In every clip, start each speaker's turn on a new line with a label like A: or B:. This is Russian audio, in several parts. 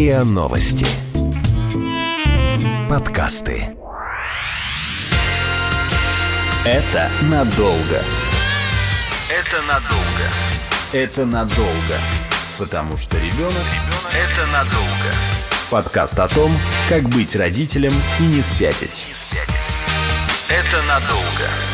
A: РИА Новости. Подкасты. Это надолго. Это надолго. Это надолго. Потому что ребенок – это надолго. Подкаст о том, как быть родителем и не спятить. Это надолго.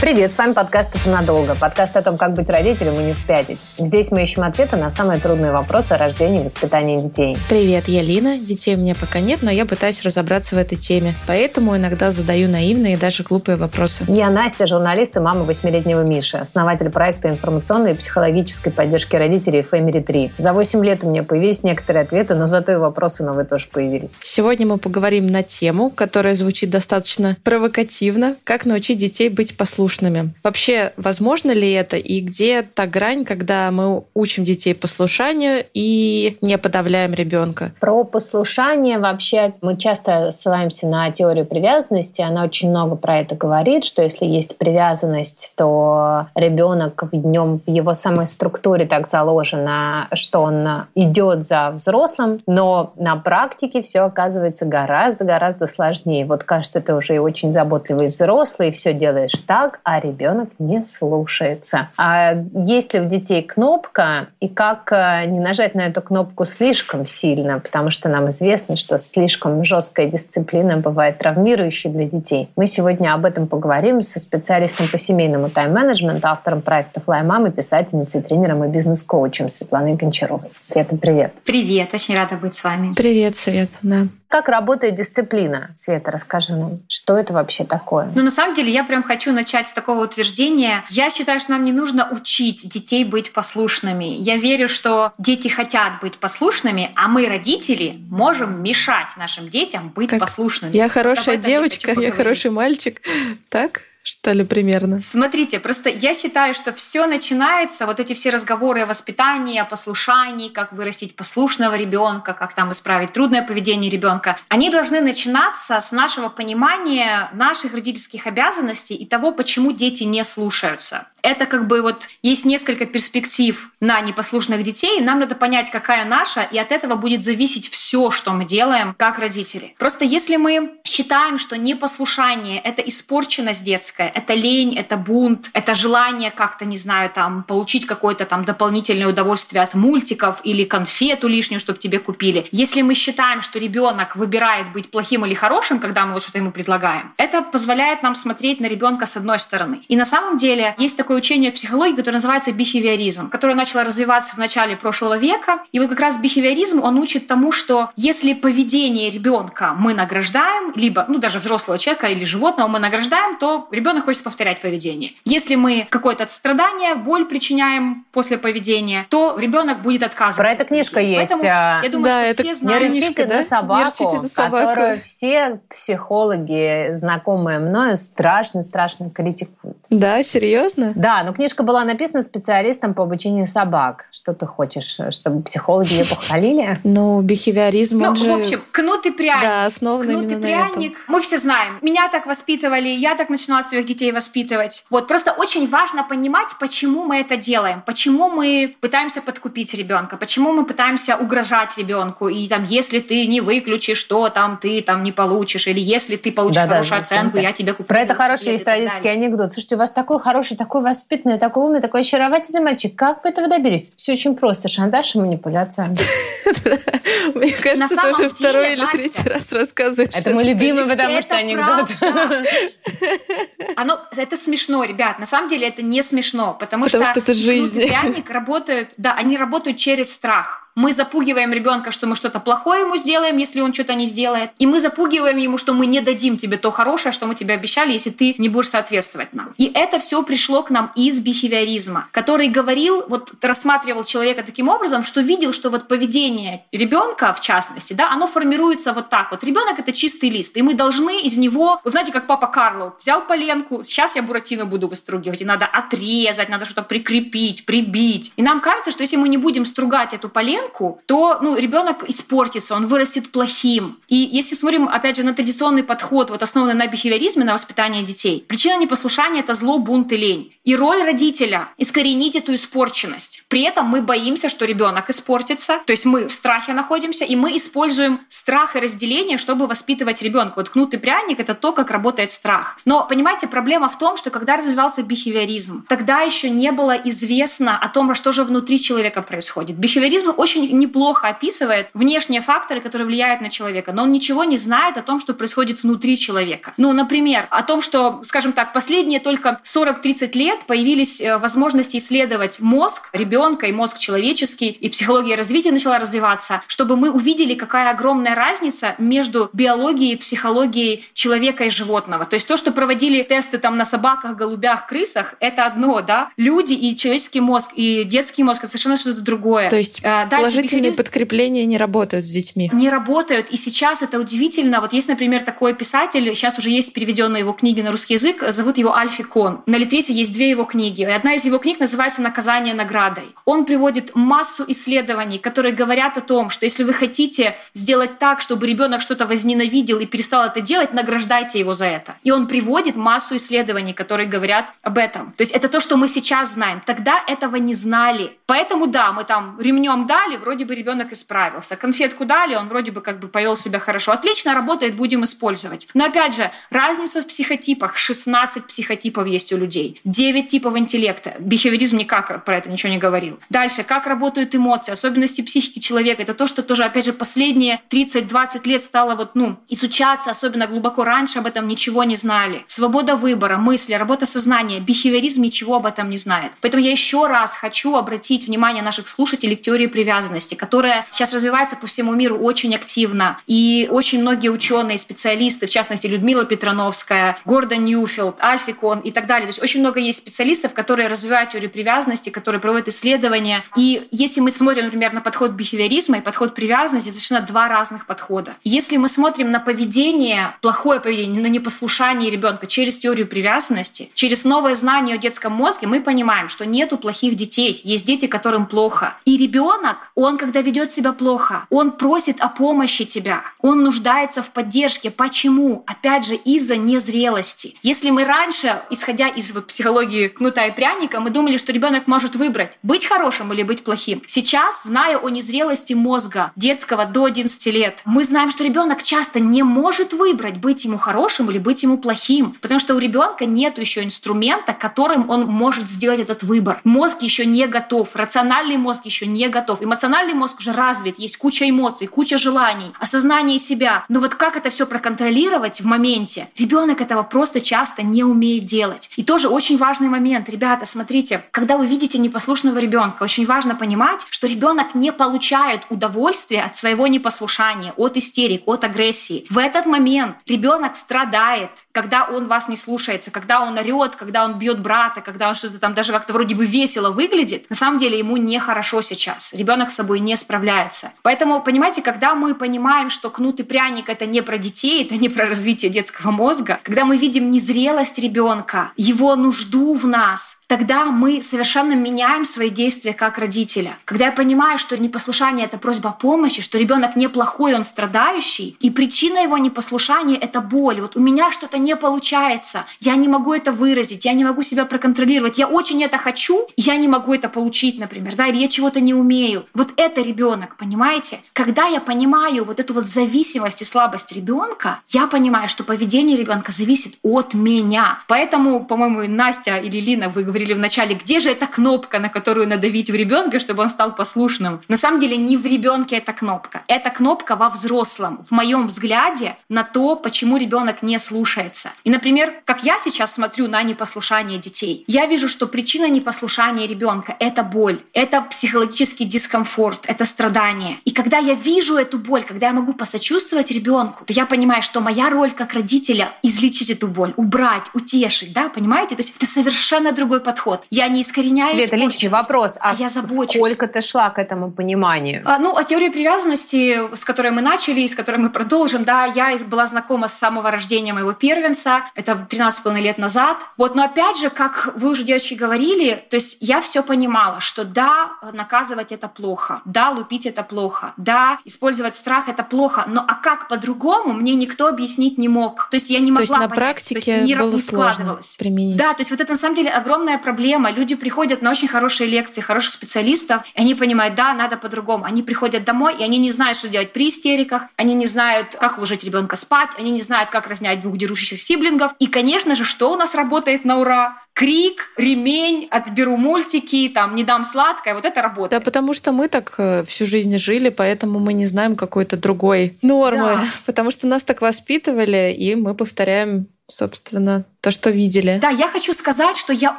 B: Привет, с вами подкаст «Это надолго». Подкаст о том, как быть родителем и не спятить. Здесь мы ищем ответы на самые трудные вопросы о рождении и воспитании детей.
C: Привет, я Лина. Детей у меня пока нет, но я пытаюсь разобраться в этой теме. Поэтому иногда задаю наивные и даже глупые вопросы.
B: Я Настя, журналист и мама восьмилетнего Миши, основатель проекта информационной и психологической поддержки родителей Family 3. За 8 лет у меня появились некоторые ответы, но зато и вопросы новые тоже появились.
C: Сегодня мы поговорим на тему, которая звучит достаточно провокативно, как научить детей быть послушными послушными. Вообще, возможно ли это и где та грань, когда мы учим детей послушанию и не подавляем ребенка?
B: Про послушание вообще мы часто ссылаемся на теорию привязанности. Она очень много про это говорит, что если есть привязанность, то ребенок в нем в его самой структуре так заложено, что он идет за взрослым, но на практике все оказывается гораздо-гораздо сложнее. Вот кажется, ты уже и очень заботливый взрослый, все делаешь так, а ребенок не слушается. А есть ли у детей кнопка, и как э, не нажать на эту кнопку слишком сильно, потому что нам известно, что слишком жесткая дисциплина бывает травмирующей для детей. Мы сегодня об этом поговорим со специалистом по семейному тайм-менеджменту, автором проекта Fly Mom и писательницей, тренером и бизнес-коучем Светланой Гончаровой. Света, привет.
D: Привет, очень рада быть с вами.
C: Привет, Свет, да.
B: Как работает дисциплина? Света, расскажи нам, что это вообще такое?
D: Ну, на самом деле, я прям хочу начать с такого утверждения. Я считаю, что нам не нужно учить детей быть послушными. Я верю, что дети хотят быть послушными, а мы, родители, можем мешать нашим детям быть так, послушными.
C: Я хорошая девочка, я, я хороший мальчик. Так? Что ли, примерно?
D: Смотрите, просто я считаю, что все начинается, вот эти все разговоры о воспитании, о послушании, как вырастить послушного ребенка, как там исправить трудное поведение ребенка, они должны начинаться с нашего понимания наших родительских обязанностей и того, почему дети не слушаются. Это как бы вот есть несколько перспектив на непослушных детей, нам надо понять, какая наша, и от этого будет зависеть все, что мы делаем как родители. Просто если мы считаем, что непослушание — это испорченность детства, детское. Это лень, это бунт, это желание как-то, не знаю, там, получить какое-то там дополнительное удовольствие от мультиков или конфету лишнюю, чтобы тебе купили. Если мы считаем, что ребенок выбирает быть плохим или хорошим, когда мы вот что-то ему предлагаем, это позволяет нам смотреть на ребенка с одной стороны. И на самом деле есть такое учение психологии, которое называется бихевиоризм, которое начало развиваться в начале прошлого века. И вот как раз бихевиоризм, он учит тому, что если поведение ребенка мы награждаем, либо, ну, даже взрослого человека или животного мы награждаем, то ребенок хочет повторять поведение. Если мы какое-то страдание, боль причиняем после поведения, то ребенок будет отказываться.
B: Про это книжка есть. Поэтому,
D: я думаю, да, что
B: это
D: все знают.
B: Не рычите да? на собаку, на собаку, которую все психологи, знакомые мною, страшно-страшно критикуют.
C: Да, серьезно?
B: Да, но книжка была написана специалистом по обучению собак. Что ты хочешь, чтобы психологи ее похвалили?
C: Ну, бихевиоризм,
D: Ну,
C: же...
D: в общем, кнут и пряник.
C: Да, основан
D: Кнут и пряник. Мы все знаем. Меня так воспитывали, я так начинала своих детей воспитывать. Вот, просто очень важно понимать, почему мы это делаем, почему мы пытаемся подкупить ребенка, почему мы пытаемся угрожать ребенку, и там, если ты не выключишь, то там ты там не получишь, или если ты получишь да, хорошую да, оценку, я тебе куплю.
B: Про это хороший есть родительский анекдот. Слушайте, у вас такой хороший, такой воспитанный, такой умный, такой очаровательный мальчик. Как вы этого добились? Все очень просто. Шантаж и манипуляция.
C: Мне кажется, ты уже второй или третий раз рассказываешь.
B: Это мой любимый, потому что анекдот.
D: Оно, это смешно, ребят. На самом деле это не смешно, потому,
C: потому что, что это жизнь.
D: пряник работают, да, они работают через страх. Мы запугиваем ребенка, что мы что-то плохое ему сделаем, если он что-то не сделает. И мы запугиваем ему, что мы не дадим тебе то хорошее, что мы тебе обещали, если ты не будешь соответствовать нам. И это все пришло к нам из бихевиоризма, который говорил, вот рассматривал человека таким образом, что видел, что вот поведение ребенка, в частности, да, оно формируется вот так вот. Ребенок это чистый лист, и мы должны из него, вы знаете, как папа Карло взял поленку, сейчас я Буратино буду выстругивать, и надо отрезать, надо что-то прикрепить, прибить. И нам кажется, что если мы не будем стругать эту поленку, оценку, то ну, ребенок испортится, он вырастет плохим. И если смотрим, опять же, на традиционный подход, вот основанный на бихевиоризме, на воспитание детей, причина непослушания — это зло, бунт и лень. И роль родителя — искоренить эту испорченность. При этом мы боимся, что ребенок испортится, то есть мы в страхе находимся, и мы используем страх и разделение, чтобы воспитывать ребенка. Вот кнут и пряник — это то, как работает страх. Но, понимаете, проблема в том, что когда развивался бихевиоризм, тогда еще не было известно о том, что же внутри человека происходит. Бихевиоризм очень неплохо описывает внешние факторы, которые влияют на человека, но он ничего не знает о том, что происходит внутри человека. Ну, например, о том, что, скажем так, последние только 40-30 лет появились э, возможности исследовать мозг ребенка и мозг человеческий, и психология развития начала развиваться, чтобы мы увидели, какая огромная разница между биологией и психологией человека и животного. То есть то, что проводили тесты там на собаках, голубях, крысах, это одно, да? Люди и человеческий мозг, и детский мозг — это совершенно что-то другое.
C: То есть а, положительные подкрепления не работают с детьми?
D: Не работают. И сейчас это удивительно. Вот есть, например, такой писатель, сейчас уже есть переведенные его книги на русский язык, зовут его Альфи Кон. На Литрисе есть две его книги. И одна из его книг называется «Наказание наградой». Он приводит массу исследований, которые говорят о том, что если вы хотите сделать так, чтобы ребенок что-то возненавидел и перестал это делать, награждайте его за это. И он приводит массу исследований, которые говорят об этом. То есть это то, что мы сейчас знаем. Тогда этого не знали. Поэтому да, мы там ремнем дали, вроде бы ребенок исправился. Конфетку дали, он вроде бы как бы повел себя хорошо. Отлично работает, будем использовать. Но опять же, разница в психотипах. 16 психотипов есть у людей. 9 типов интеллекта. Бихевиоризм никак про это ничего не говорил. Дальше, как работают эмоции, особенности психики человека. Это то, что тоже, опять же, последние 30-20 лет стало вот, ну, изучаться, особенно глубоко раньше об этом ничего не знали. Свобода выбора, мысли, работа сознания. Бихевиоризм ничего об этом не знает. Поэтому я еще раз хочу обратить внимание наших слушателей к теории привязанности, которая сейчас развивается по всему миру очень активно. И очень многие ученые, специалисты, в частности Людмила Петрановская, Гордон Ньюфилд, Альфикон и так далее. То есть очень много есть специалистов, которые развивают теорию привязанности, которые проводят исследования. И если мы смотрим, например, на подход бихевиоризма и подход привязанности, это совершенно два разных подхода. Если мы смотрим на поведение, плохое поведение, на непослушание ребенка через теорию привязанности, через новое знание о детском мозге, мы понимаем, что нету плохих детей. Есть дети, которым плохо. И ребенок, он, когда ведет себя плохо, он просит о помощи тебя. Он нуждается в поддержке. Почему? Опять же, из-за незрелости. Если мы раньше, исходя из вот психологии кнута и пряника, мы думали, что ребенок может выбрать, быть хорошим или быть плохим. Сейчас, зная о незрелости мозга детского до 11 лет, мы знаем, что ребенок часто не может выбрать, быть ему хорошим или быть ему плохим, потому что у ребенка нет еще инструмента, которым он может сделать этот выбор. Мозг еще не готов, рациональный мозг еще не готов, эмоциональный мозг уже развит, есть куча эмоций, куча желаний, осознание себя. Но вот как это все проконтролировать в моменте? Ребенок этого просто часто не умеет делать. И тоже очень важный момент, ребята, смотрите, когда вы видите непослушного ребенка, очень важно понимать, что ребенок не получает удовольствия от своего непослушания, от истерик, от агрессии. В этот момент ребенок страдает, когда он вас не слушается, когда он орет, когда он бьет брата, когда он что-то там даже как-то вроде бы весело выглядит, на самом деле ему нехорошо сейчас. Ребенок с собой не справляется. Поэтому, понимаете, когда мы понимаем, что кнут и пряник это не про детей, это не про развитие детского мозга, когда мы видим незрелость ребенка, его нужду в нас, тогда мы совершенно меняем свои действия как родителя. Когда я понимаю, что непослушание — это просьба о помощи, что ребенок неплохой, он страдающий, и причина его непослушания — это боль. Вот у меня что-то не получается, я не могу это выразить, я не могу себя проконтролировать, я очень это хочу, я не могу это получить, например, да, или я чего-то не умею. Вот это ребенок, понимаете? Когда я понимаю вот эту вот зависимость и слабость ребенка, я понимаю, что поведение ребенка зависит от меня. Поэтому, по-моему, Настя или Лина, вы говорили в начале, где же эта кнопка, на которую надавить в ребенка, чтобы он стал послушным? На самом деле не в ребенке эта кнопка. Эта кнопка во взрослом, в моем взгляде на то, почему ребенок не слушается. И, например, как я сейчас смотрю на непослушание детей, я вижу, что причина непослушания ребенка — это боль, это психологический дискомфорт, это страдание. И когда я вижу эту боль, когда я могу посочувствовать ребенку, то я понимаю, что моя роль как родителя — излечить эту боль, убрать, утешить, да, понимаете? То есть это совершенно другой подход подход. Я не искореняю
B: Света, личный вопрос. А,
D: а я забочусь.
B: Сколько ты шла к этому пониманию?
D: А, ну, о теории привязанности, с которой мы начали и с которой мы продолжим, да, я была знакома с самого рождения моего первенца. Это 13,5 лет назад. Вот, но опять же, как вы уже, девочки, говорили, то есть я все понимала, что да, наказывать это плохо, да, лупить это плохо, да, использовать страх это плохо, но а как по-другому мне никто объяснить не мог. То есть я не могла
C: То есть на
D: понять.
C: практике
D: то есть
C: было
D: не
C: сложно применить.
D: Да, то есть вот это на самом деле огромная проблема. Люди приходят на очень хорошие лекции, хороших специалистов, и они понимают, да, надо по-другому. Они приходят домой, и они не знают, что делать при истериках, они не знают, как уложить ребенка спать, они не знают, как разнять двух дерущихся сиблингов. И, конечно же, что у нас работает на ура? крик, ремень, отберу мультики, там, не дам сладкое, вот это работает.
C: Да, потому что мы так э, всю жизнь жили, поэтому мы не знаем какой-то другой нормы, да. потому что нас так воспитывали, и мы повторяем собственно, то, что видели.
D: Да, я хочу сказать, что я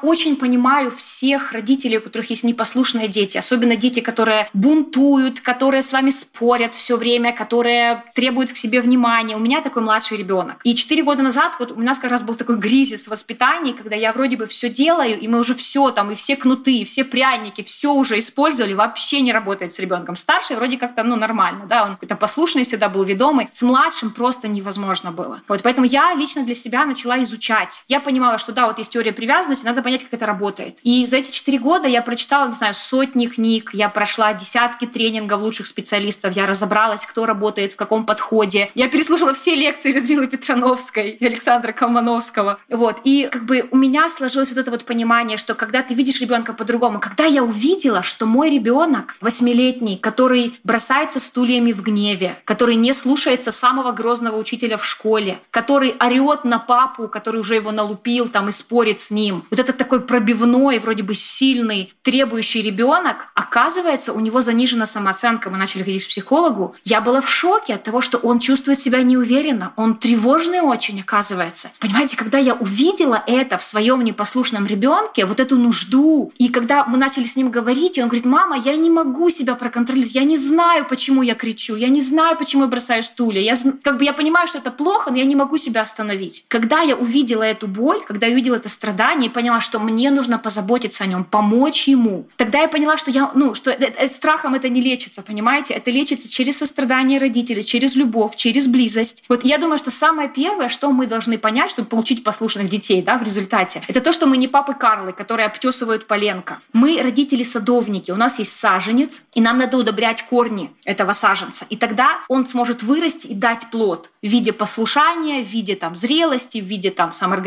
D: очень понимаю всех родителей, у которых есть непослушные дети, особенно дети, которые бунтуют, которые с вами спорят все время, которые требуют к себе внимания. У меня такой младший ребенок. И четыре года назад вот у нас как раз был такой кризис в воспитании, когда я вроде бы все делаю, и мы уже все там, и все кнуты, и все пряники, все уже использовали, вообще не работает с ребенком. Старший вроде как-то, ну, нормально, да, он какой-то послушный всегда был, ведомый. С младшим просто невозможно было. Вот поэтому я лично для себя начала изучать. Я понимала, что да, вот есть теория привязанности, надо понять, как это работает. И за эти четыре года я прочитала, не знаю, сотни книг, я прошла десятки тренингов лучших специалистов, я разобралась, кто работает, в каком подходе. Я переслушала все лекции Людмилы Петрановской и Александра Колмановского. Вот. И как бы у меня сложилось вот это вот понимание, что когда ты видишь ребенка по-другому, когда я увидела, что мой ребенок восьмилетний, который бросается стульями в гневе, который не слушается самого грозного учителя в школе, который орет на папу, который уже его налупил там и спорит с ним. Вот этот такой пробивной, вроде бы сильный, требующий ребенок, оказывается, у него занижена самооценка. Мы начали ходить к психологу. Я была в шоке от того, что он чувствует себя неуверенно. Он тревожный очень, оказывается. Понимаете, когда я увидела это в своем непослушном ребенке, вот эту нужду, и когда мы начали с ним говорить, и он говорит, мама, я не могу себя проконтролировать, я не знаю, почему я кричу, я не знаю, почему я бросаю стулья, я, как бы я понимаю, что это плохо, но я не могу себя остановить. Когда я увидела эту боль, когда я увидела это страдание и поняла, что мне нужно позаботиться о нем, помочь ему, тогда я поняла, что я, ну, что это, это, страхом это не лечится, понимаете? Это лечится через сострадание родителей, через любовь, через близость. Вот я думаю, что самое первое, что мы должны понять, чтобы получить послушных детей, да, в результате, это то, что мы не папы Карлы, которые обтесывают поленка. Мы родители-садовники, у нас есть саженец, и нам надо удобрять корни этого саженца. И тогда он сможет вырасти и дать плод в виде послушания, в виде там зрелости, в виде там самоорганизации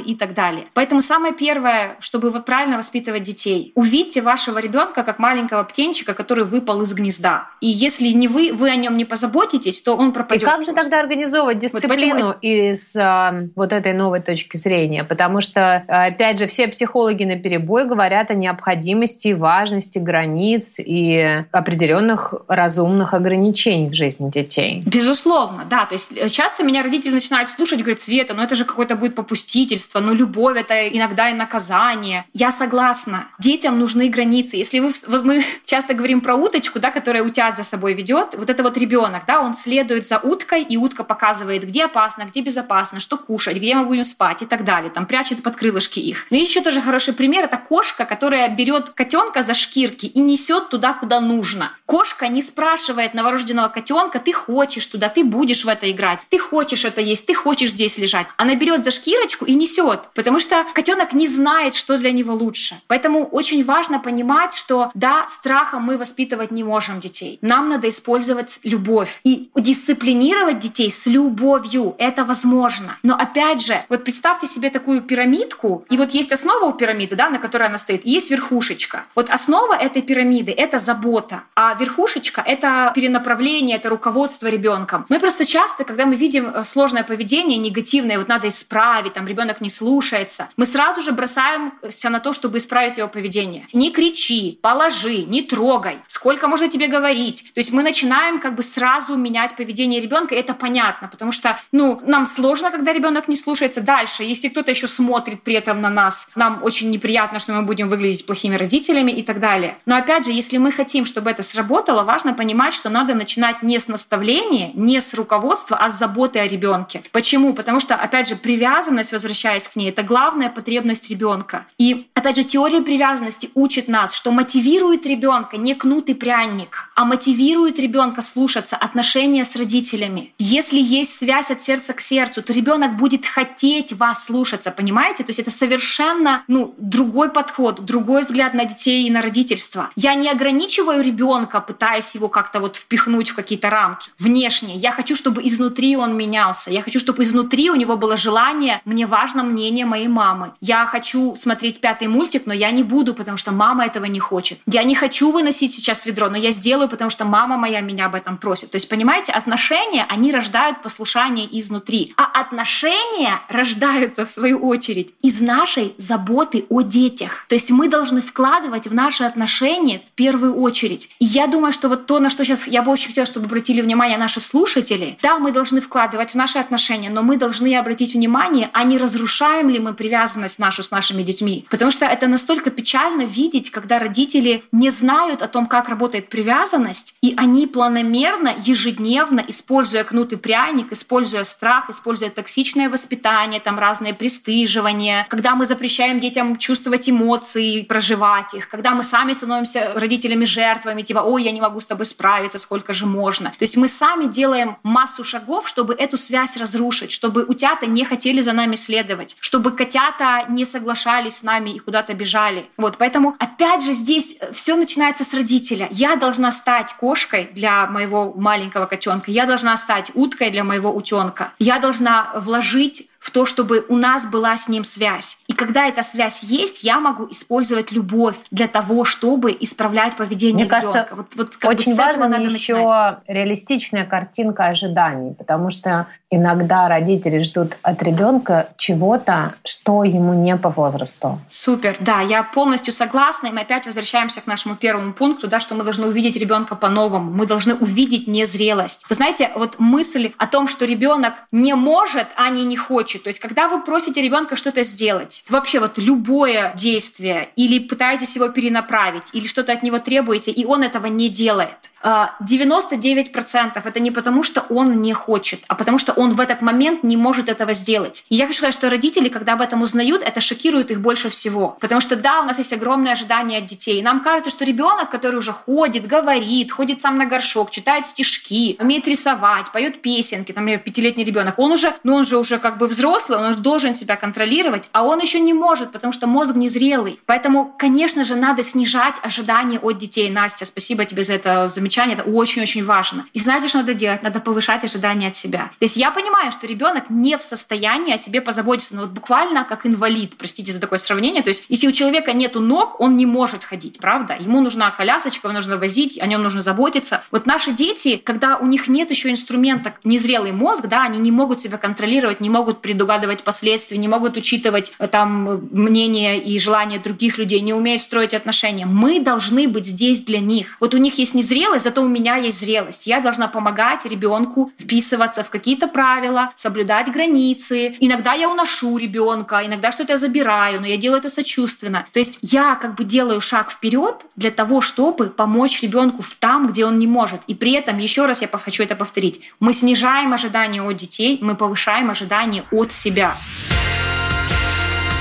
D: и так далее. Поэтому самое первое, чтобы вы правильно воспитывать детей, увидьте вашего ребенка как маленького птенчика, который выпал из гнезда. И если не вы, вы о нем не позаботитесь, то он пропадет.
B: И как же тогда организовывать дисциплину вот из э, вот этой новой точки зрения? Потому что, опять же, все психологи на перебой говорят о необходимости и важности границ и определенных разумных ограничений в жизни детей.
D: Безусловно, да. То есть Э, часто меня родители начинают слушать и говорят, Света, ну это же какое-то будет попустительство, ну любовь это иногда и наказание. Я согласна. Детям нужны границы. Если вы, вот мы часто говорим про уточку, да, которая утят за собой ведет, вот это вот ребенок, да, он следует за уткой, и утка показывает, где опасно, где безопасно, что кушать, где мы будем спать и так далее. Там прячет под крылышки их. Но есть еще тоже хороший пример, это кошка, которая берет котенка за шкирки и несет туда, куда нужно. Кошка не спрашивает новорожденного котенка, ты хочешь туда, ты будешь в это играть. Ты хочешь это есть, ты хочешь здесь лежать. Она берет за шкирочку и несет, потому что котенок не знает, что для него лучше. Поэтому очень важно понимать, что да, страхом мы воспитывать не можем детей. Нам надо использовать любовь и дисциплинировать детей с любовью. Это возможно. Но опять же, вот представьте себе такую пирамидку, и вот есть основа у пирамиды, да, на которой она стоит, и есть верхушечка. Вот основа этой пирамиды — это забота, а верхушечка — это перенаправление, это руководство ребенком. Мы просто часто, когда мы видим э, сложное поведение, негативное, вот надо исправить, там ребенок не слушается, мы сразу же бросаемся на то, чтобы исправить его поведение. Не кричи, положи, не трогай, сколько можно тебе говорить. То есть мы начинаем как бы сразу менять поведение ребенка, это понятно, потому что, ну, нам сложно, когда ребенок не слушается. Дальше, если кто-то еще смотрит при этом на нас, нам очень неприятно, что мы будем выглядеть плохими родителями и так далее. Но опять же, если мы хотим, чтобы это сработало, важно понимать, что надо начинать не с наставления, не с руководства, а с заботой о ребенке. Почему? Потому что, опять же, привязанность привязанность, возвращаясь к ней, это главная потребность ребенка. И опять же, теория привязанности учит нас, что мотивирует ребенка не кнут и пряник, а мотивирует ребенка слушаться отношения с родителями. Если есть связь от сердца к сердцу, то ребенок будет хотеть вас слушаться, понимаете? То есть это совершенно ну, другой подход, другой взгляд на детей и на родительство. Я не ограничиваю ребенка, пытаясь его как-то вот впихнуть в какие-то рамки внешне. Я хочу, чтобы изнутри он менялся. Я хочу, чтобы изнутри у него было желание, мне важно мнение моей мамы. Я хочу смотреть пятый мультик, но я не буду, потому что мама этого не хочет. Я не хочу выносить сейчас ведро, но я сделаю, потому что мама моя меня об этом просит. То есть, понимаете, отношения, они рождают послушание изнутри. А отношения рождаются, в свою очередь, из нашей заботы о детях. То есть мы должны вкладывать в наши отношения в первую очередь. И я думаю, что вот то, на что сейчас я бы очень хотела, чтобы обратили внимание наши слушатели, да, мы должны вкладывать в наши отношения, но мы должны обратить внимание, а не разрушаем ли мы привязанность нашу с нашими детьми. Потому что это настолько печально видеть, когда родители не знают о том, как работает привязанность, и они планомерно, ежедневно, используя кнут и пряник, используя страх, используя токсичное воспитание, там разные пристыживания, когда мы запрещаем детям чувствовать эмоции, проживать их, когда мы сами становимся родителями жертвами, типа, ой, я не могу с тобой справиться, сколько же можно. То есть мы сами делаем массу шагов, чтобы эту связь разрушить, чтобы утята не хотели за нами следовать, чтобы котята не соглашались с нами и куда-то бежали. Вот, поэтому, опять же, здесь все начинается с родителя. Я должна стать кошкой для моего маленького котенка, я должна стать уткой для моего утенка, я должна вложить в то, чтобы у нас была с ним связь. И когда эта связь есть, я могу использовать любовь для того, чтобы исправлять поведение
B: Мне
D: ребенка.
B: Кажется, вот, вот как очень бы важно надо еще начинать. реалистичная картинка ожиданий, потому что иногда родители ждут от ребенка чего-то, что ему не по возрасту.
D: Супер, да, я полностью согласна, и мы опять возвращаемся к нашему первому пункту, да, что мы должны увидеть ребенка по-новому, мы должны увидеть незрелость. Вы знаете, вот мысль о том, что ребенок не может, а не не хочет, хочет. То есть, когда вы просите ребенка что-то сделать, вообще вот любое действие, или пытаетесь его перенаправить, или что-то от него требуете, и он этого не делает, 99% это не потому, что он не хочет, а потому что он в этот момент не может этого сделать. И я хочу сказать, что родители, когда об этом узнают, это шокирует их больше всего. Потому что да, у нас есть огромное ожидание от детей. Нам кажется, что ребенок, который уже ходит, говорит, ходит сам на горшок, читает стишки, умеет рисовать, поет песенки, там, например, пятилетний ребенок, он уже, ну он же уже как бы взрослый, он должен себя контролировать, а он еще не может, потому что мозг незрелый. Поэтому, конечно же, надо снижать ожидания от детей. Настя, спасибо тебе за это замечание замечание, это очень-очень важно. И знаете, что надо делать? Надо повышать ожидания от себя. То есть я понимаю, что ребенок не в состоянии о себе позаботиться, но вот буквально как инвалид, простите за такое сравнение. То есть если у человека нету ног, он не может ходить, правда? Ему нужна колясочка, его нужно возить, о нем нужно заботиться. Вот наши дети, когда у них нет еще инструмента, незрелый мозг, да, они не могут себя контролировать, не могут предугадывать последствия, не могут учитывать э, там мнение и желания других людей, не умеют строить отношения. Мы должны быть здесь для них. Вот у них есть незрелость, зато у меня есть зрелость. Я должна помогать ребенку вписываться в какие-то правила, соблюдать границы. Иногда я уношу ребенка, иногда что-то я забираю, но я делаю это сочувственно. То есть я как бы делаю шаг вперед для того, чтобы помочь ребенку в там, где он не может. И при этом, еще раз я хочу это повторить, мы снижаем ожидания от детей, мы повышаем ожидания от себя.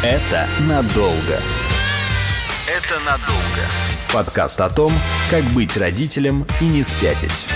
A: Это надолго. Это надолго. Подкаст о том, как быть родителем и не спятить.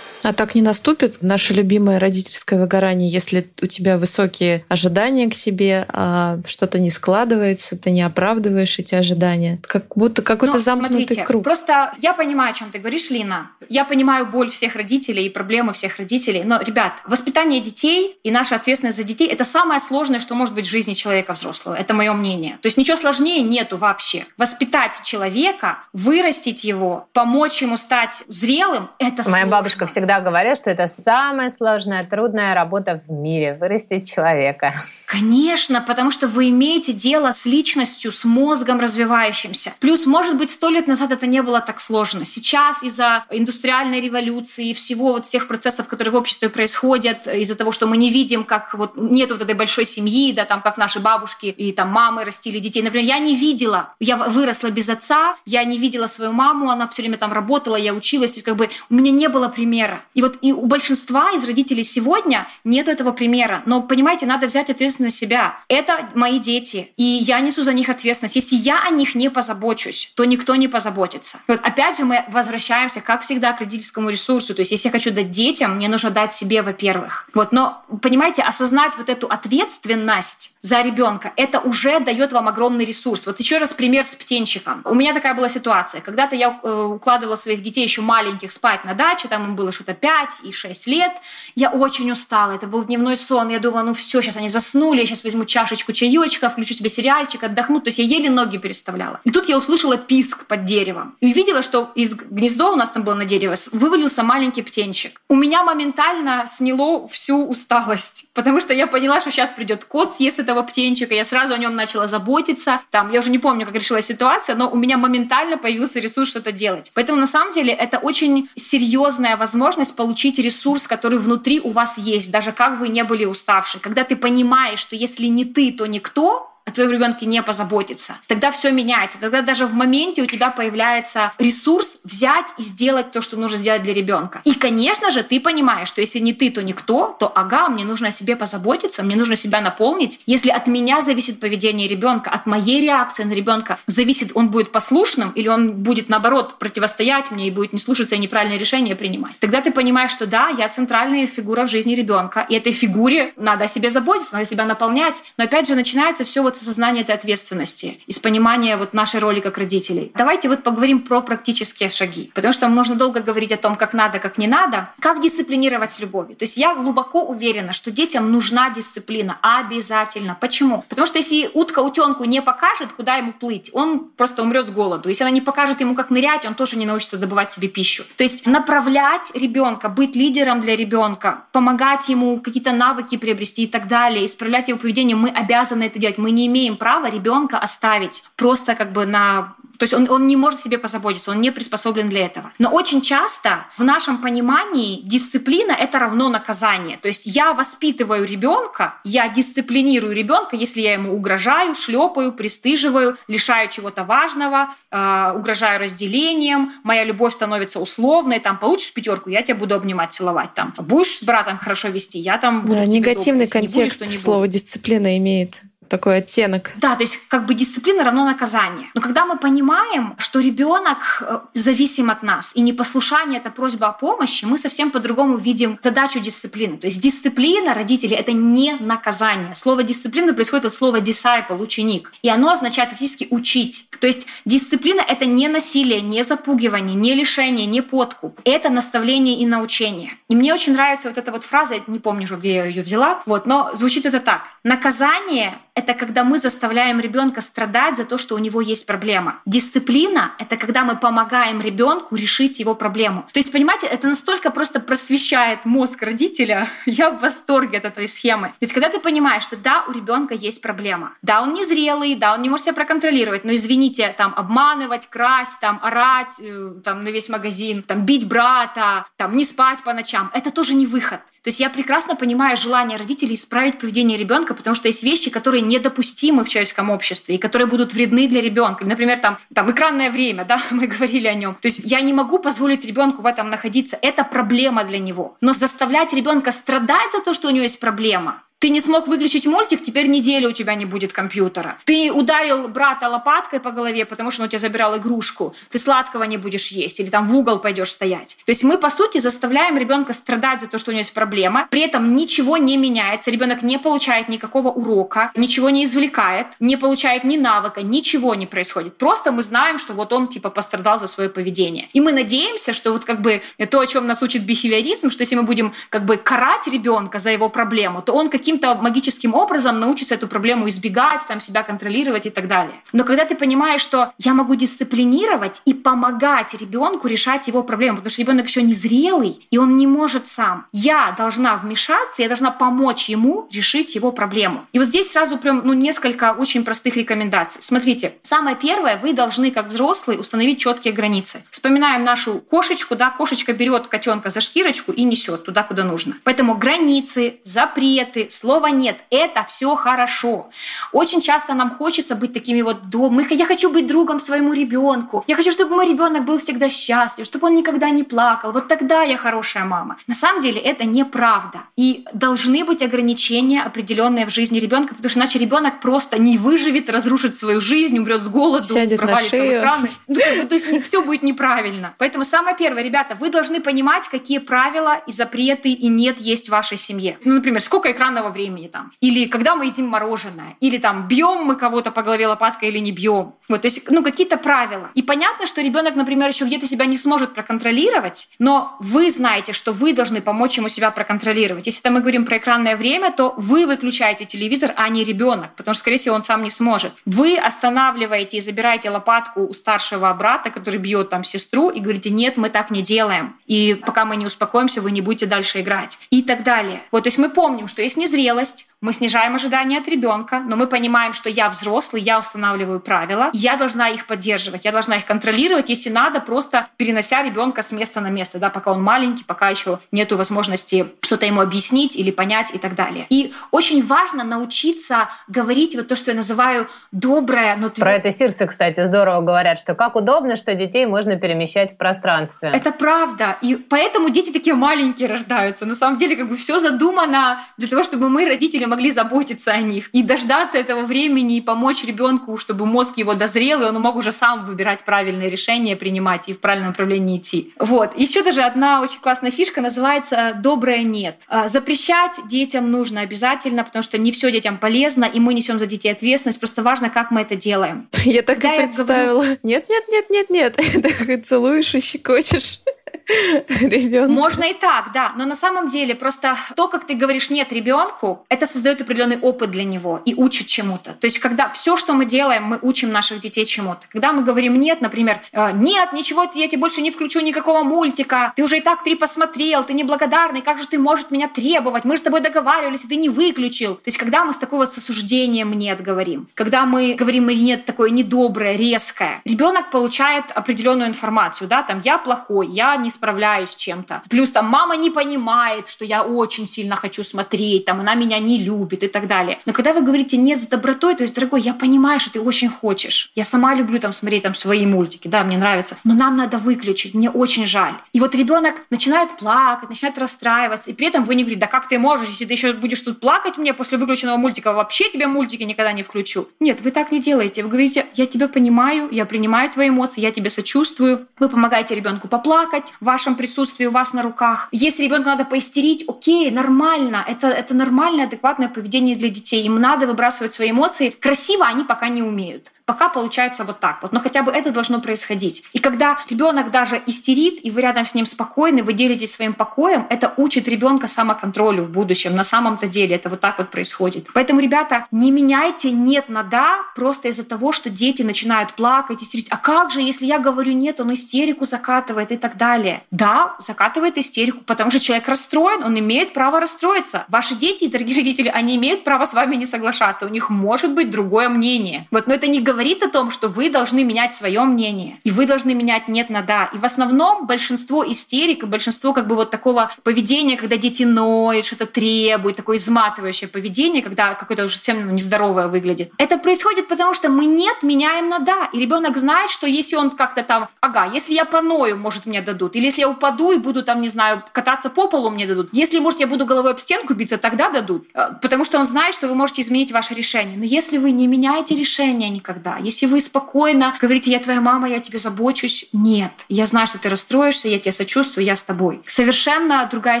C: А так не наступит наше любимое родительское выгорание, если у тебя высокие ожидания к себе, а что-то не складывается, ты не оправдываешь эти ожидания. Как будто какой-то ну, замкнутый
D: смотрите,
C: круг.
D: Просто я понимаю, о чем ты говоришь, Лина. Я понимаю боль всех родителей и проблемы всех родителей. Но, ребят, воспитание детей и наша ответственность за детей — это самое сложное, что может быть в жизни человека взрослого. Это мое мнение. То есть ничего сложнее нету вообще. Воспитать человека, вырастить его, помочь ему стать зрелым — это
B: Моя
D: сложно.
B: бабушка всегда говорят, что это самая сложная, трудная работа в мире — вырастить человека.
D: Конечно, потому что вы имеете дело с личностью, с мозгом развивающимся. Плюс, может быть, сто лет назад это не было так сложно. Сейчас из-за индустриальной революции всего вот всех процессов, которые в обществе происходят, из-за того, что мы не видим, как вот нет вот этой большой семьи, да, там, как наши бабушки и там мамы растили детей. Например, я не видела, я выросла без отца, я не видела свою маму, она все время там работала, я училась, как бы у меня не было примера. И вот и у большинства из родителей сегодня нет этого примера. Но, понимаете, надо взять ответственность на себя. Это мои дети, и я несу за них ответственность. Если я о них не позабочусь, то никто не позаботится. Вот опять же мы возвращаемся, как всегда, к родительскому ресурсу. То есть если я хочу дать детям, мне нужно дать себе, во-первых. Вот, но, понимаете, осознать вот эту ответственность за ребенка, это уже дает вам огромный ресурс. Вот еще раз пример с птенчиком. У меня такая была ситуация. Когда-то я э, укладывала своих детей еще маленьких спать на даче, там им было что-то 5 и 6 лет. Я очень устала, это был дневной сон. Я думала, ну все, сейчас они заснули, я сейчас возьму чашечку чаечка, включу себе сериальчик, отдохну. То есть я еле ноги переставляла. И тут я услышала писк под деревом. И увидела, что из гнезда у нас там было на дереве, вывалился маленький птенчик. У меня моментально сняло всю усталость, потому что я поняла, что сейчас придет кот, съест этого птенчика. Я сразу о нем начала заботиться. Там, я уже не помню, как решилась ситуация, но у меня моментально появился ресурс что-то делать. Поэтому на самом деле это очень серьезная возможность получить ресурс, который внутри у вас есть, даже как вы не были уставшие. Когда ты понимаешь, что если не ты, то никто, о твоем ребенке не позаботиться. Тогда все меняется. Тогда даже в моменте у тебя появляется ресурс взять и сделать то, что нужно сделать для ребенка. И, конечно же, ты понимаешь, что если не ты, то никто, то ага, мне нужно о себе позаботиться, мне нужно себя наполнить. Если от меня зависит поведение ребенка, от моей реакции на ребенка зависит, он будет послушным или он будет, наоборот, противостоять мне и будет не слушаться и неправильные решения принимать. Тогда ты понимаешь, что да, я центральная фигура в жизни ребенка, и этой фигуре надо о себе заботиться, надо себя наполнять. Но опять же, начинается все вот от осознания этой ответственности, из понимания вот нашей роли как родителей. Давайте вот поговорим про практические шаги, потому что можно долго говорить о том, как надо, как не надо. Как дисциплинировать с любовью? То есть я глубоко уверена, что детям нужна дисциплина обязательно. Почему? Потому что если утка утенку не покажет, куда ему плыть, он просто умрет с голоду. Если она не покажет ему, как нырять, он тоже не научится добывать себе пищу. То есть направлять ребенка, быть лидером для ребенка, помогать ему какие-то навыки приобрести и так далее, исправлять его поведение, мы обязаны это делать. Мы не имеем права ребенка оставить просто как бы на то есть он, он не может себе позаботиться, он не приспособлен для этого. Но очень часто в нашем понимании дисциплина это равно наказание. То есть я воспитываю ребенка, я дисциплинирую ребенка, если я ему угрожаю, шлепаю, пристыживаю, лишаю чего-то важного, э, угрожаю разделением, моя любовь становится условной, там получишь пятерку, я тебя буду обнимать, целовать, там будешь с братом хорошо вести, я там буду
C: да, негативный контекст слова дисциплина имеет такой оттенок.
D: Да, то есть как бы дисциплина равно наказание. Но когда мы понимаем, что ребенок э, зависим от нас, и непослушание — это просьба о помощи, мы совсем по-другому видим задачу дисциплины. То есть дисциплина родителей — это не наказание. Слово дисциплина происходит от слова disciple, ученик. И оно означает фактически учить. То есть дисциплина — это не насилие, не запугивание, не лишение, не подкуп. Это наставление и научение. И мне очень нравится вот эта вот фраза, я не помню, где я ее взяла, вот, но звучит это так. Наказание это когда мы заставляем ребенка страдать за то, что у него есть проблема. Дисциплина — это когда мы помогаем ребенку решить его проблему. То есть, понимаете, это настолько просто просвещает мозг родителя. Я в восторге от этой схемы. Ведь когда ты понимаешь, что да, у ребенка есть проблема, да, он незрелый, да, он не может себя проконтролировать, но извините, там обманывать, красть, там орать, э, там на весь магазин, там бить брата, там не спать по ночам, это тоже не выход. То есть я прекрасно понимаю желание родителей исправить поведение ребенка, потому что есть вещи, которые недопустимы в человеческом обществе и которые будут вредны для ребенка. Например, там, там экранное время, да, мы говорили о нем. То есть я не могу позволить ребенку в этом находиться. Это проблема для него. Но заставлять ребенка страдать за то, что у него есть проблема, ты не смог выключить мультик, теперь неделю у тебя не будет компьютера. Ты ударил брата лопаткой по голове, потому что он у тебя забирал игрушку. Ты сладкого не будешь есть или там в угол пойдешь стоять. То есть мы, по сути, заставляем ребенка страдать за то, что у него есть проблема. При этом ничего не меняется. Ребенок не получает никакого урока, ничего не извлекает, не получает ни навыка, ничего не происходит. Просто мы знаем, что вот он типа пострадал за свое поведение. И мы надеемся, что вот как бы то, о чем нас учит бихевиоризм, что если мы будем как бы карать ребенка за его проблему, то он каким каким-то магическим образом научится эту проблему избегать, там, себя контролировать и так далее. Но когда ты понимаешь, что я могу дисциплинировать и помогать ребенку решать его проблему, потому что ребенок еще не зрелый, и он не может сам. Я должна вмешаться, я должна помочь ему решить его проблему. И вот здесь сразу прям ну, несколько очень простых рекомендаций. Смотрите, самое первое, вы должны как взрослый установить четкие границы. Вспоминаем нашу кошечку, да, кошечка берет котенка за шкирочку и несет туда, куда нужно. Поэтому границы, запреты, слово «нет». Это все хорошо. Очень часто нам хочется быть такими вот дом. Я хочу быть другом своему ребенку. Я хочу, чтобы мой ребенок был всегда счастлив, чтобы он никогда не плакал. Вот тогда я хорошая мама. На самом деле это неправда. И должны быть ограничения определенные в жизни ребенка, потому что иначе ребенок просто не выживет, разрушит свою жизнь, умрет с голоду,
C: Сядет провалится в экраны.
D: Ну, то есть все будет неправильно. Поэтому самое первое, ребята, вы должны понимать, какие правила и запреты и нет есть в вашей семье. Ну, например, сколько экранного времени там, или когда мы едим мороженое, или там бьем мы кого-то по голове лопаткой или не бьем. Вот, то есть, ну, какие-то правила. И понятно, что ребенок, например, еще где-то себя не сможет проконтролировать, но вы знаете, что вы должны помочь ему себя проконтролировать. Если мы говорим про экранное время, то вы выключаете телевизор, а не ребенок, потому что, скорее всего, он сам не сможет. Вы останавливаете и забираете лопатку у старшего брата, который бьет там сестру, и говорите, нет, мы так не делаем. И пока мы не успокоимся, вы не будете дальше играть. И так далее. Вот, то есть мы помним, что есть незрелость, мы снижаем ожидания от ребенка, но мы понимаем, что я взрослый, я устанавливаю правила, я должна их поддерживать, я должна их контролировать, если надо, просто перенося ребенка с места на место, да, пока он маленький, пока еще нету возможности что-то ему объяснить или понять и так далее. И очень важно научиться говорить вот то, что я называю доброе, но
B: Про это Сирсы, кстати, здорово говорят, что как удобно, что детей можно перемещать в пространстве.
D: Это правда. И поэтому дети такие маленькие рождаются. На самом деле, как бы все задумано для того, чтобы мы, родители, могли заботиться о них и дождаться этого времени и помочь ребенку, чтобы мозг его дозрел, и он мог уже сам выбирать правильные решения, принимать и в правильном направлении идти. Вот. Еще даже одна очень классная фишка называется «доброе нет». А, запрещать детям нужно обязательно, потому что не все детям полезно, и мы несем за детей ответственность. Просто важно, как мы это делаем.
C: Я так и представила. Нет, нет, нет, нет, нет. Ты целуешь и щекочешь. ребенка.
D: Можно и так, да. Но на самом деле просто то, как ты говоришь нет ребенку, это создает определенный опыт для него и учит чему-то. То есть, когда все, что мы делаем, мы учим наших детей чему-то. Когда мы говорим нет, например, «Э, нет, ничего, я тебе больше не включу никакого мультика, ты уже и так три посмотрел, ты неблагодарный, как же ты можешь меня требовать? Мы же с тобой договаривались, и ты не выключил. То есть, когда мы с такой вот с осуждением нет говорим, когда мы говорим нет такое недоброе, резкое, ребенок получает определенную информацию, да, там я плохой, я не справляюсь с чем-то. Плюс там мама не понимает, что я очень сильно хочу смотреть, там она меня не любит и так далее. Но когда вы говорите нет с добротой, то есть, дорогой, я понимаю, что ты очень хочешь. Я сама люблю там смотреть там свои мультики, да, мне нравится. Но нам надо выключить, мне очень жаль. И вот ребенок начинает плакать, начинает расстраиваться, и при этом вы не говорите, да как ты можешь, если ты еще будешь тут плакать мне после выключенного мультика, вообще тебе мультики никогда не включу. Нет, вы так не делаете. Вы говорите, я тебя понимаю, я принимаю твои эмоции, я тебе сочувствую. Вы помогаете ребенку поплакать, вашем присутствии у вас на руках. Если ребенку надо поистерить, окей, нормально. Это, это нормальное, адекватное поведение для детей. Им надо выбрасывать свои эмоции. Красиво они пока не умеют. Пока получается вот так вот. Но хотя бы это должно происходить. И когда ребенок даже истерит, и вы рядом с ним спокойны, вы делитесь своим покоем, это учит ребенка самоконтролю в будущем. На самом-то деле это вот так вот происходит. Поэтому, ребята, не меняйте нет на да просто из-за того, что дети начинают плакать, истерить. А как же, если я говорю нет, он истерику закатывает и так далее. Да, закатывает истерику, потому что человек расстроен, он имеет право расстроиться. Ваши дети, дорогие родители, они имеют право с вами не соглашаться. У них может быть другое мнение. Вот, но это не говорит о том, что вы должны менять свое мнение, и вы должны менять нет на да. И в основном большинство истерик и большинство как бы вот такого поведения, когда дети ноют, что-то требуют, такое изматывающее поведение, когда какое-то уже совсем ну, нездоровое выглядит. Это происходит потому, что мы нет меняем на да. И ребенок знает, что если он как-то там, ага, если я поною, может, мне дадут. Или если я упаду и буду там, не знаю, кататься по полу, мне дадут. Если, может, я буду головой об стенку биться, тогда дадут. Э, потому что он знает, что вы можете изменить ваше решение. Но если вы не меняете решение никогда, если вы спокойно говорите, я твоя мама, я тебе забочусь, нет. Я знаю, что ты расстроишься, я тебе сочувствую, я с тобой. Совершенно другая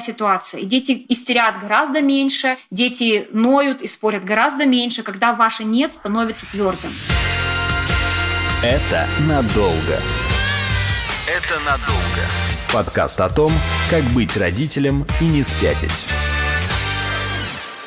D: ситуация. И дети истерят гораздо меньше, дети ноют и спорят гораздо меньше, когда ваше «нет» становится твердым.
A: Это надолго. Это надолго. Подкаст о том, как быть родителем и не спятить.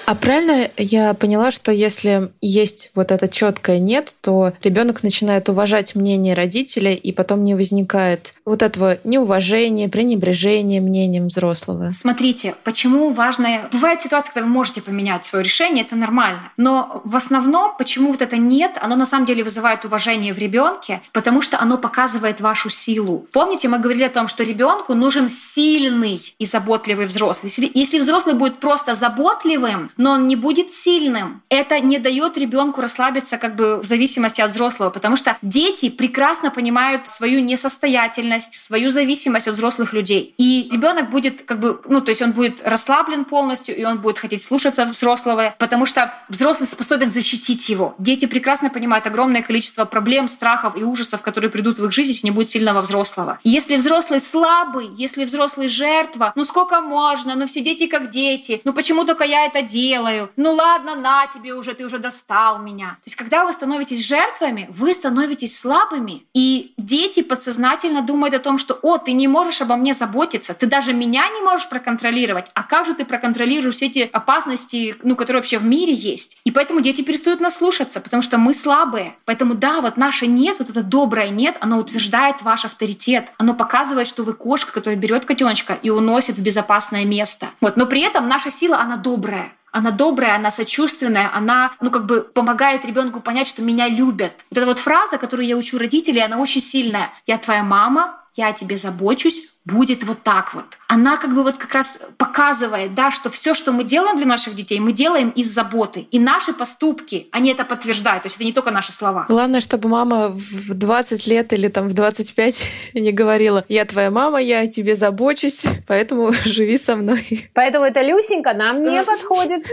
C: А правильно я поняла, что если есть вот это четкое нет, то ребенок начинает уважать мнение родителей, и потом не возникает вот этого неуважения, пренебрежения мнением взрослого.
D: Смотрите, почему важно... Бывает ситуация, когда вы можете поменять свое решение, это нормально. Но в основном, почему вот это нет, оно на самом деле вызывает уважение в ребенке, потому что оно показывает вашу силу. Помните, мы говорили о том, что ребенку нужен сильный и заботливый взрослый. Если взрослый будет просто заботливым, но он не будет сильным. Это не дает ребенку расслабиться как бы в зависимости от взрослого, потому что дети прекрасно понимают свою несостоятельность, свою зависимость от взрослых людей. И ребенок будет как бы, ну, то есть он будет расслаблен полностью, и он будет хотеть слушаться взрослого, потому что взрослый способен защитить его. Дети прекрасно понимают огромное количество проблем, страхов и ужасов, которые придут в их жизнь, если не будет сильного взрослого. И если взрослый слабый, если взрослый жертва, ну сколько можно, ну все дети как дети, ну почему только я это делаю, ну ладно, на тебе уже, ты уже достал меня. То есть когда вы становитесь жертвами, вы становитесь слабыми, и дети подсознательно думают о том, что, о, ты не можешь обо мне заботиться, ты даже меня не можешь проконтролировать, а как же ты проконтролируешь все эти опасности, ну, которые вообще в мире есть? И поэтому дети перестают нас слушаться, потому что мы слабые. Поэтому да, вот наше нет, вот это доброе нет, оно утверждает ваш авторитет, оно показывает, что вы кошка, которая берет котеночка и уносит в безопасное место. Вот, но при этом наша сила, она добрая. Она добрая, она сочувственная, она, ну, как бы помогает ребенку понять, что меня любят. Вот эта вот фраза, которую я учу родителей, она очень сильная. Я твоя мама, я о тебе забочусь, будет вот так вот. Она как бы вот как раз показывает, да, что все, что мы делаем для наших детей, мы делаем из заботы. И наши поступки, они это подтверждают. То есть это не только наши слова.
C: Главное, чтобы мама в 20 лет или там в 25 не говорила, я твоя мама, я о тебе забочусь, поэтому живи со мной.
B: Поэтому эта Люсенька нам не подходит.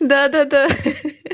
C: Да, да, да.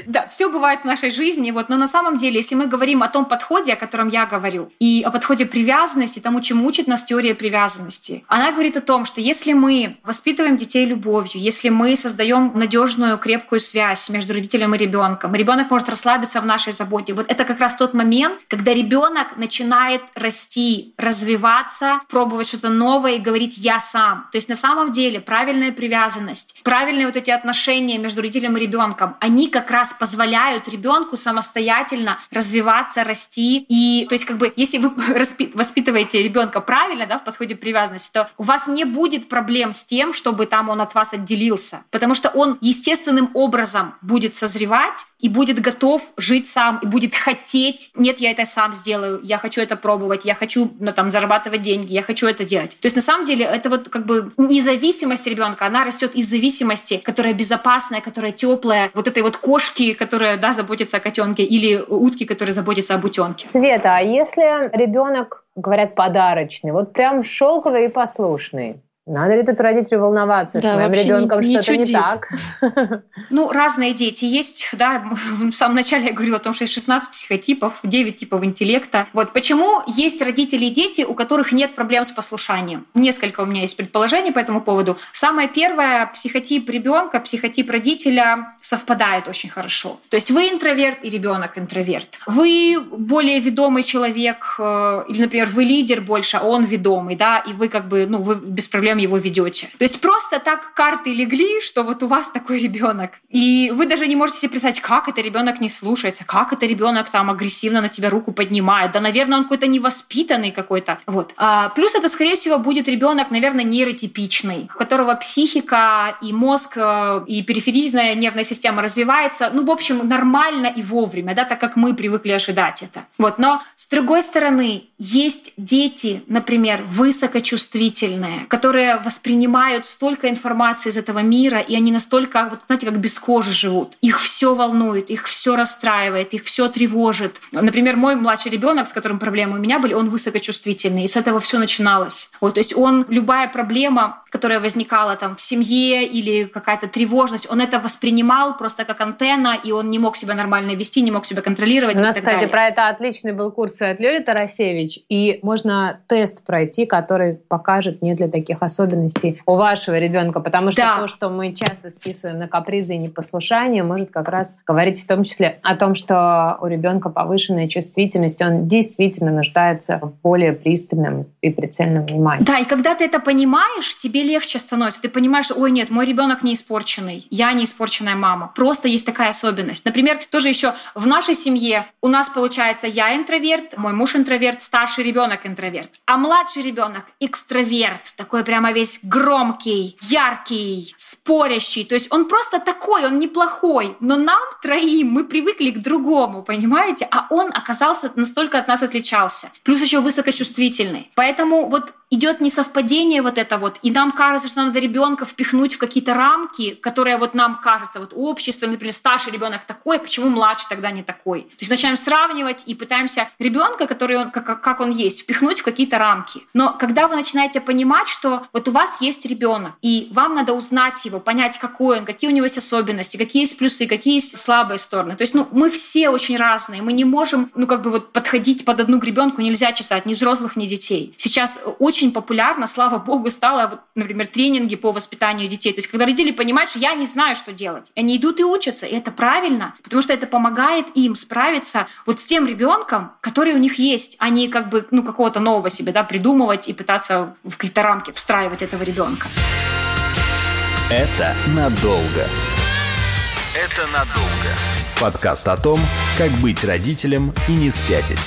D: Да, все бывает в нашей жизни. Вот, но на самом деле, если мы говорим о том подходе, о котором я говорю, и о подходе привязанности, тому, чему учит нас теория привязанности, она говорит о том, что если мы воспитываем детей любовью, если мы создаем надежную, крепкую связь между родителем и ребенком, ребенок может расслабиться в нашей заботе. Вот это как раз тот момент, когда ребенок начинает расти, развиваться, пробовать что-то новое и говорить «я сам». То есть на самом деле правильная привязанность, правильные вот эти отношения между родителем и ребенком, они как раз позволяют ребенку самостоятельно развиваться, расти. И то есть как бы если вы воспитываете ребенка правильно, да, в подходе привязанности, то у вас не будет проблем с тем, чтобы там он от вас отделился, потому что он естественным образом будет созревать и будет готов жить сам, и будет хотеть, нет, я это сам сделаю, я хочу это пробовать, я хочу ну, там зарабатывать деньги, я хочу это делать. То есть на самом деле это вот как бы независимость ребенка, она растет из зависимости, которая безопасная, которая теплая, вот этой вот кошки, которая, да, заботится о котенке, или утки, которые заботятся об утенке.
B: Света, а если ребенок, говорят, подарочный, вот прям шелковый и послушный, надо ли тут родителю волноваться, да, с моим ребенком что-то не, не так?
D: Ну, разные дети есть, да. В самом начале я говорила о том, что есть 16 психотипов, 9 типов интеллекта. Вот почему есть родители и дети, у которых нет проблем с послушанием. Несколько у меня есть предположений по этому поводу. Самое первое, психотип ребенка, психотип родителя совпадает очень хорошо. То есть вы интроверт и ребенок интроверт. Вы более ведомый человек, э, или, например, вы лидер больше, а он ведомый, да, и вы как бы, ну, вы без проблем его ведете. То есть просто так карты легли, что вот у вас такой ребенок. И вы даже не можете себе представить, как это ребенок не слушается, как это ребенок там агрессивно на тебя руку поднимает. Да, наверное, он какой-то невоспитанный какой-то. Вот. А, плюс это, скорее всего, будет ребенок, наверное, нейротипичный, у которого психика и мозг, э, и периферийная нервная система развивается, ну, в общем, нормально и вовремя, да, так как мы привыкли ожидать это. Вот. Но, с другой стороны, есть дети, например, высокочувствительные, которые воспринимают столько информации из этого мира, и они настолько, вот знаете, как без кожи живут. Их все волнует, их все расстраивает, их все тревожит. Например, мой младший ребенок, с которым проблемы у меня были, он высокочувствительный, и с этого все начиналось. Вот, то есть он любая проблема, которая возникала там в семье или какая-то тревожность, он это воспринимал просто как антенна, и он не мог себя нормально вести, не мог себя контролировать.
B: У нас, кстати, далее. про это отличный был курс от Лёли Тарасевич, и можно тест пройти, который покажет не для таких особенностей особенностей у вашего ребенка, потому что да. то, что мы часто списываем на капризы и непослушание, может как раз говорить в том числе о том, что у ребенка повышенная чувствительность, он действительно нуждается в более пристальном и прицельном внимании.
D: Да, и когда ты это понимаешь, тебе легче становится. Ты понимаешь, ой, нет, мой ребенок не испорченный, я не испорченная мама. Просто есть такая особенность. Например, тоже еще в нашей семье у нас получается я интроверт, мой муж интроверт, старший ребенок интроверт, а младший ребенок экстраверт, такой прямо весь громкий, яркий, спорящий. То есть он просто такой, он неплохой. Но нам троим мы привыкли к другому, понимаете? А он оказался настолько от нас отличался. Плюс еще высокочувствительный. Поэтому вот идет несовпадение вот это вот, и нам кажется, что надо ребенка впихнуть в какие-то рамки, которые вот нам кажется, вот общество, например, старший ребенок такой, почему младший тогда не такой? То есть мы начинаем сравнивать и пытаемся ребенка, который он, как, как он есть, впихнуть в какие-то рамки. Но когда вы начинаете понимать, что вот у вас есть ребенок, и вам надо узнать его, понять, какой он, какие у него есть особенности, какие есть плюсы, какие есть слабые стороны. То есть, ну, мы все очень разные, мы не можем, ну, как бы вот подходить под одну гребенку, нельзя чесать ни взрослых, ни детей. Сейчас очень популярно, слава богу, стало, вот, например, тренинги по воспитанию детей. То есть, когда родители понимают, что я не знаю, что делать, они идут и учатся, и это правильно, потому что это помогает им справиться вот с тем ребенком, который у них есть, а не как бы, ну, какого-то нового себе, да, придумывать и пытаться в какие-то рамки встраивать этого ребенка.
A: Это надолго. Это надолго. Подкаст о том, как быть родителем и не спятить.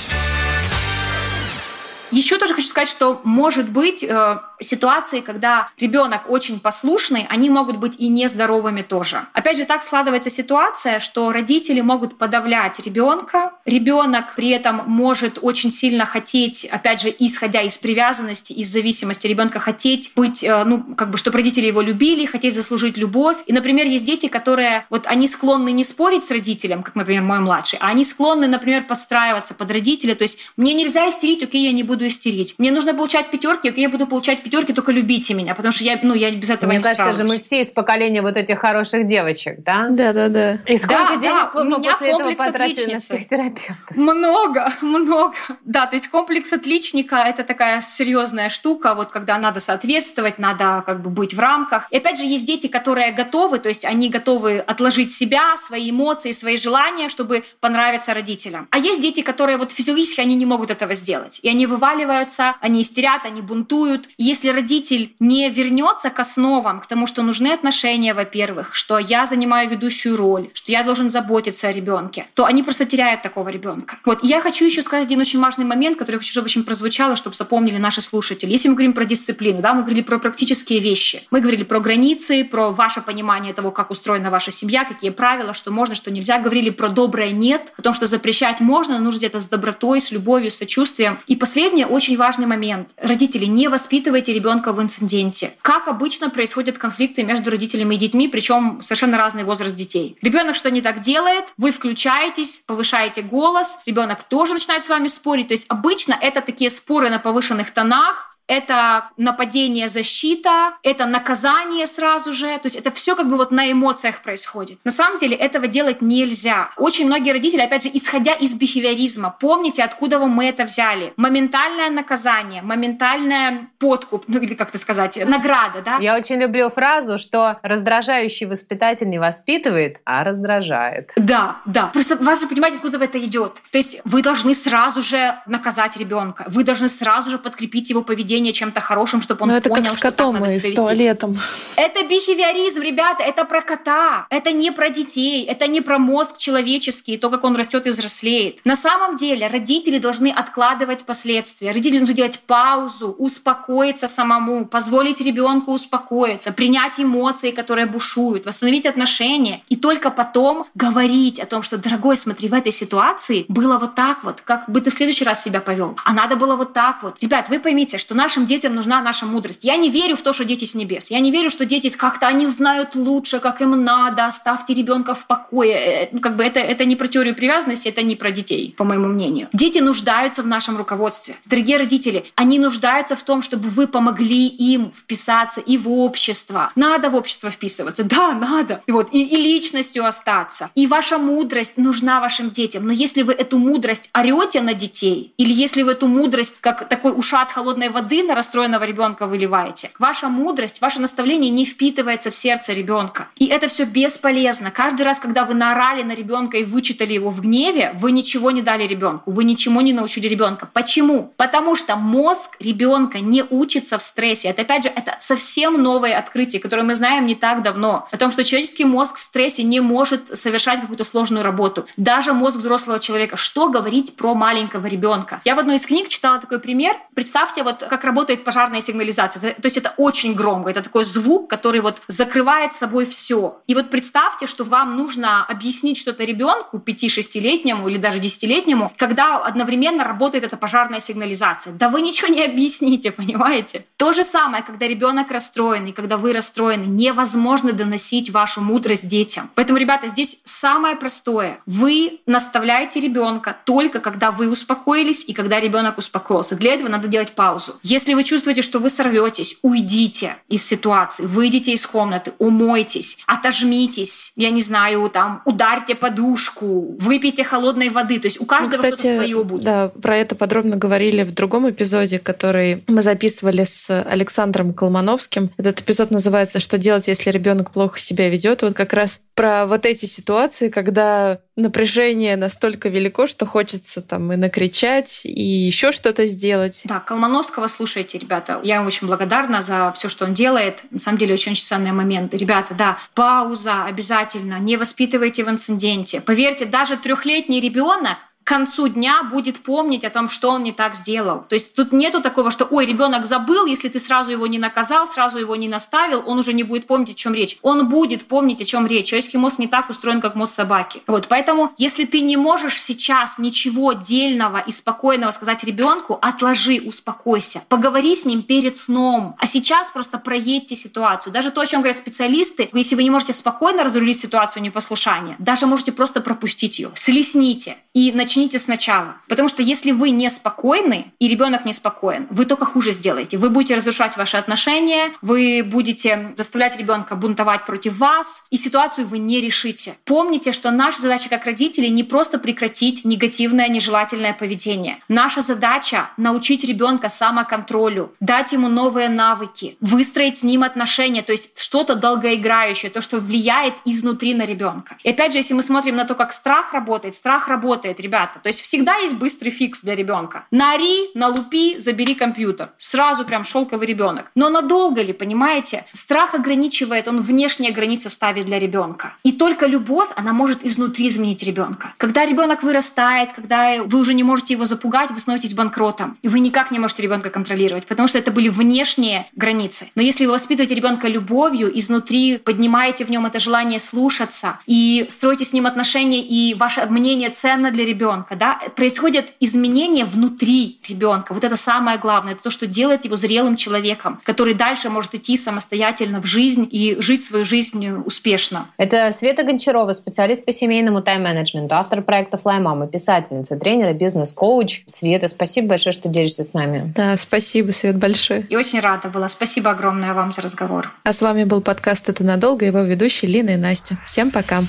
D: Еще тоже хочу сказать, что может быть э, ситуации, когда ребенок очень послушный, они могут быть и нездоровыми тоже. Опять же, так складывается ситуация, что родители могут подавлять ребенка, ребенок при этом может очень сильно хотеть, опять же, исходя из привязанности, из зависимости ребенка, хотеть быть, э, ну, как бы, чтобы родители его любили, хотеть заслужить любовь. И, например, есть дети, которые, вот они склонны не спорить с родителем, как, например, мой младший, а они склонны, например, подстраиваться под родителя. То есть мне нельзя истерить, окей, я не буду истерить. Мне нужно получать пятерки, окей, я буду получать пятерки, только любите меня, потому что я, ну, я без этого
B: Мне
D: не
B: кажется,
D: справлюсь.
B: же мы все из поколения вот этих хороших девочек, да?
C: Да, да, да.
B: И сколько
D: Да,
B: денег
D: да, меня
B: после этого
D: комплекс
B: потратили на психотерапевтов?
D: Много, много. Да, то есть комплекс отличника — это такая серьезная штука, вот когда надо соответствовать, надо как бы быть в рамках. И опять же, есть дети, которые готовы, то есть они готовы отложить себя, свои эмоции, свои желания, чтобы понравиться родителям. А есть дети, которые вот физиологически они не могут этого сделать. И они вываливаются, они истерят, они бунтуют. И если родитель не вернется к основам, к тому, что нужны отношения, во-первых, что я занимаю ведущую роль, что я должен заботиться о ребенке, то они просто теряют такого ребенка. Вот. И я хочу еще сказать один очень важный момент, который я хочу, чтобы очень прозвучало, чтобы запомнили наши слушатели. Если мы говорим про дисциплину, да, мы говорили про практические вещи. Мы говорили про границы, про ваше понимание того, как устроена ваша семья, какие правила, что можно, что нельзя. Говорили про доброе «нет», о том, что запрещать можно, но нужно где-то с добротой, с любовью, с сочувствием. И последнее, очень важный момент. Родители, не воспитывайте ребенка в инциденте. Как обычно происходят конфликты между родителями и детьми, причем совершенно разный возраст детей. Ребенок что не так делает, вы включаетесь, повышаете голос, ребенок тоже начинает с вами спорить. То есть обычно это такие споры на повышенных тонах, это нападение, защита, это наказание сразу же. То есть это все как бы вот на эмоциях происходит. На самом деле этого делать нельзя. Очень многие родители, опять же, исходя из бихевиоризма, помните, откуда мы это взяли. Моментальное наказание, моментальное подкуп, ну или как это сказать, награда, да?
B: Я очень люблю фразу, что раздражающий воспитатель не воспитывает, а раздражает.
D: Да, да. Просто важно понимать, откуда это идет. То есть вы должны сразу же наказать ребенка, вы должны сразу же подкрепить его поведение чем-то хорошим, чтобы он
C: Но это
D: понял,
C: как с
D: что так
C: котом
D: надо
C: и
D: себя
C: с
D: вести.
C: туалетом.
D: Это бихевиоризм, ребята, это про кота, это не про детей, это не про мозг человеческий, то, как он растет и взрослеет. На самом деле родители должны откладывать последствия, родители должны делать паузу, успокоиться самому, позволить ребенку успокоиться, принять эмоции, которые бушуют, восстановить отношения, и только потом говорить о том, что, дорогой, смотри, в этой ситуации было вот так вот, как бы ты в следующий раз себя повел, а надо было вот так вот. Ребят, вы поймите, что нашим детям нужна наша мудрость. Я не верю в то, что дети с небес. Я не верю, что дети как-то они знают лучше, как им надо, оставьте ребенка в покое. Э, ну, Как бы это, это не про теорию привязанности, это не про детей, по моему мнению. Дети нуждаются в нашем руководстве. Дорогие родители, они нуждаются в том, чтобы вы помогли им вписаться и в общество. Надо в общество вписываться, да, надо. И, вот, и, и личностью остаться. И ваша мудрость нужна вашим детям. Но если вы эту мудрость орете на детей, или если вы эту мудрость, как такой ушат холодной воды на расстроенного ребенка выливаете, ваша мудрость, ваше наставление не впитывается в сердце ребенка. И это все бесполезно. Каждый раз, когда вы наорали на ребенка и вычитали его в гневе, вы ничего не дали ребенку, вы ничего не научили ребенка. Почему? Потому что мозг ребенка не учится в стрессе. Это опять же, это совсем новое открытие, которое мы знаем не так давно. О том, что человеческий мозг в стрессе не может совершать какую-то сложную работу. Даже мозг взрослого человека. Что говорить про маленького ребенка? Я в одной из книг читала такой пример. Представьте, вот как как работает пожарная сигнализация. То есть это очень громко, это такой звук, который вот закрывает собой все. И вот представьте, что вам нужно объяснить что-то ребенку 5-6-летнему или даже 10-летнему, когда одновременно работает эта пожарная сигнализация. Да вы ничего не объясните, понимаете? То же самое, когда ребенок расстроенный, когда вы расстроены, невозможно доносить вашу мудрость детям. Поэтому, ребята, здесь самое простое. Вы наставляете ребенка только когда вы успокоились и когда ребенок успокоился. Для этого надо делать паузу. Если вы чувствуете, что вы сорветесь, уйдите из ситуации, выйдите из комнаты, умойтесь, отожмитесь, я не знаю, там, ударьте подушку, выпейте холодной воды. То есть у каждого ну, что-то свое будет.
C: Да, про это подробно говорили в другом эпизоде, который мы записывали с Александром Колмановским. Этот эпизод называется «Что делать, если ребенок плохо себя ведет?» Вот как раз про вот эти ситуации, когда напряжение настолько велико, что хочется там и накричать, и еще что-то сделать.
D: Да, Колмановского слушайте, ребята. Я очень благодарна за все, что он делает. На самом деле очень-очень ценные моменты. Ребята, да, пауза обязательно. Не воспитывайте в инциденте. Поверьте, даже трехлетний ребенок к концу дня будет помнить о том, что он не так сделал. То есть тут нету такого, что, ой, ребенок забыл, если ты сразу его не наказал, сразу его не наставил, он уже не будет помнить, о чем речь. Он будет помнить, о чем речь. Человеческий мозг не так устроен, как мозг собаки. Вот, поэтому, если ты не можешь сейчас ничего дельного и спокойного сказать ребенку, отложи, успокойся, поговори с ним перед сном. А сейчас просто проедьте ситуацию. Даже то, о чем говорят специалисты, если вы не можете спокойно разрулить ситуацию непослушания, даже можете просто пропустить ее, слесните и начать начните сначала. Потому что если вы неспокойны, и ребенок неспокоен, вы только хуже сделаете. Вы будете разрушать ваши отношения, вы будете заставлять ребенка бунтовать против вас, и ситуацию вы не решите. Помните, что наша задача как родителей не просто прекратить негативное, нежелательное поведение. Наша задача научить ребенка самоконтролю, дать ему новые навыки, выстроить с ним отношения, то есть что-то долгоиграющее, то, что влияет изнутри на ребенка. И опять же, если мы смотрим на то, как страх работает, страх работает, ребята, ребята. То есть всегда есть быстрый фикс для ребенка. Нари, налупи, забери компьютер. Сразу прям шелковый ребенок. Но надолго ли, понимаете? Страх ограничивает, он внешние границы ставит для ребенка. И только любовь, она может изнутри изменить ребенка. Когда ребенок вырастает, когда вы уже не можете его запугать, вы становитесь банкротом. И вы никак не можете ребенка контролировать, потому что это были внешние границы. Но если вы воспитываете ребенка любовью, изнутри поднимаете в нем это желание слушаться и строите с ним отношения, и ваше мнение ценно для ребенка, ребенка, да, происходят изменения внутри ребенка. Вот это самое главное, это то, что делает его зрелым человеком, который дальше может идти самостоятельно в жизнь и жить свою жизнь успешно.
B: Это Света Гончарова, специалист по семейному тайм-менеджменту, автор проекта Fly Mama, писательница, тренер и бизнес-коуч. Света, спасибо большое, что делишься с нами.
C: Да, спасибо, Свет, большое.
D: И очень рада была. Спасибо огромное вам за разговор.
C: А с вами был подкаст «Это надолго», его ведущие Лина и Настя. Всем пока.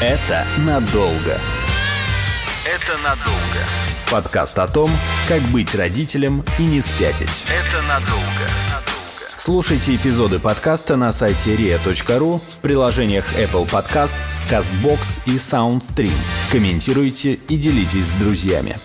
A: Это надолго. Это надолго. Подкаст о том, как быть родителем и не спятить. Это надолго. Слушайте эпизоды подкаста на сайте ria.ru в приложениях Apple Podcasts, CastBox и SoundStream. Комментируйте и делитесь с друзьями.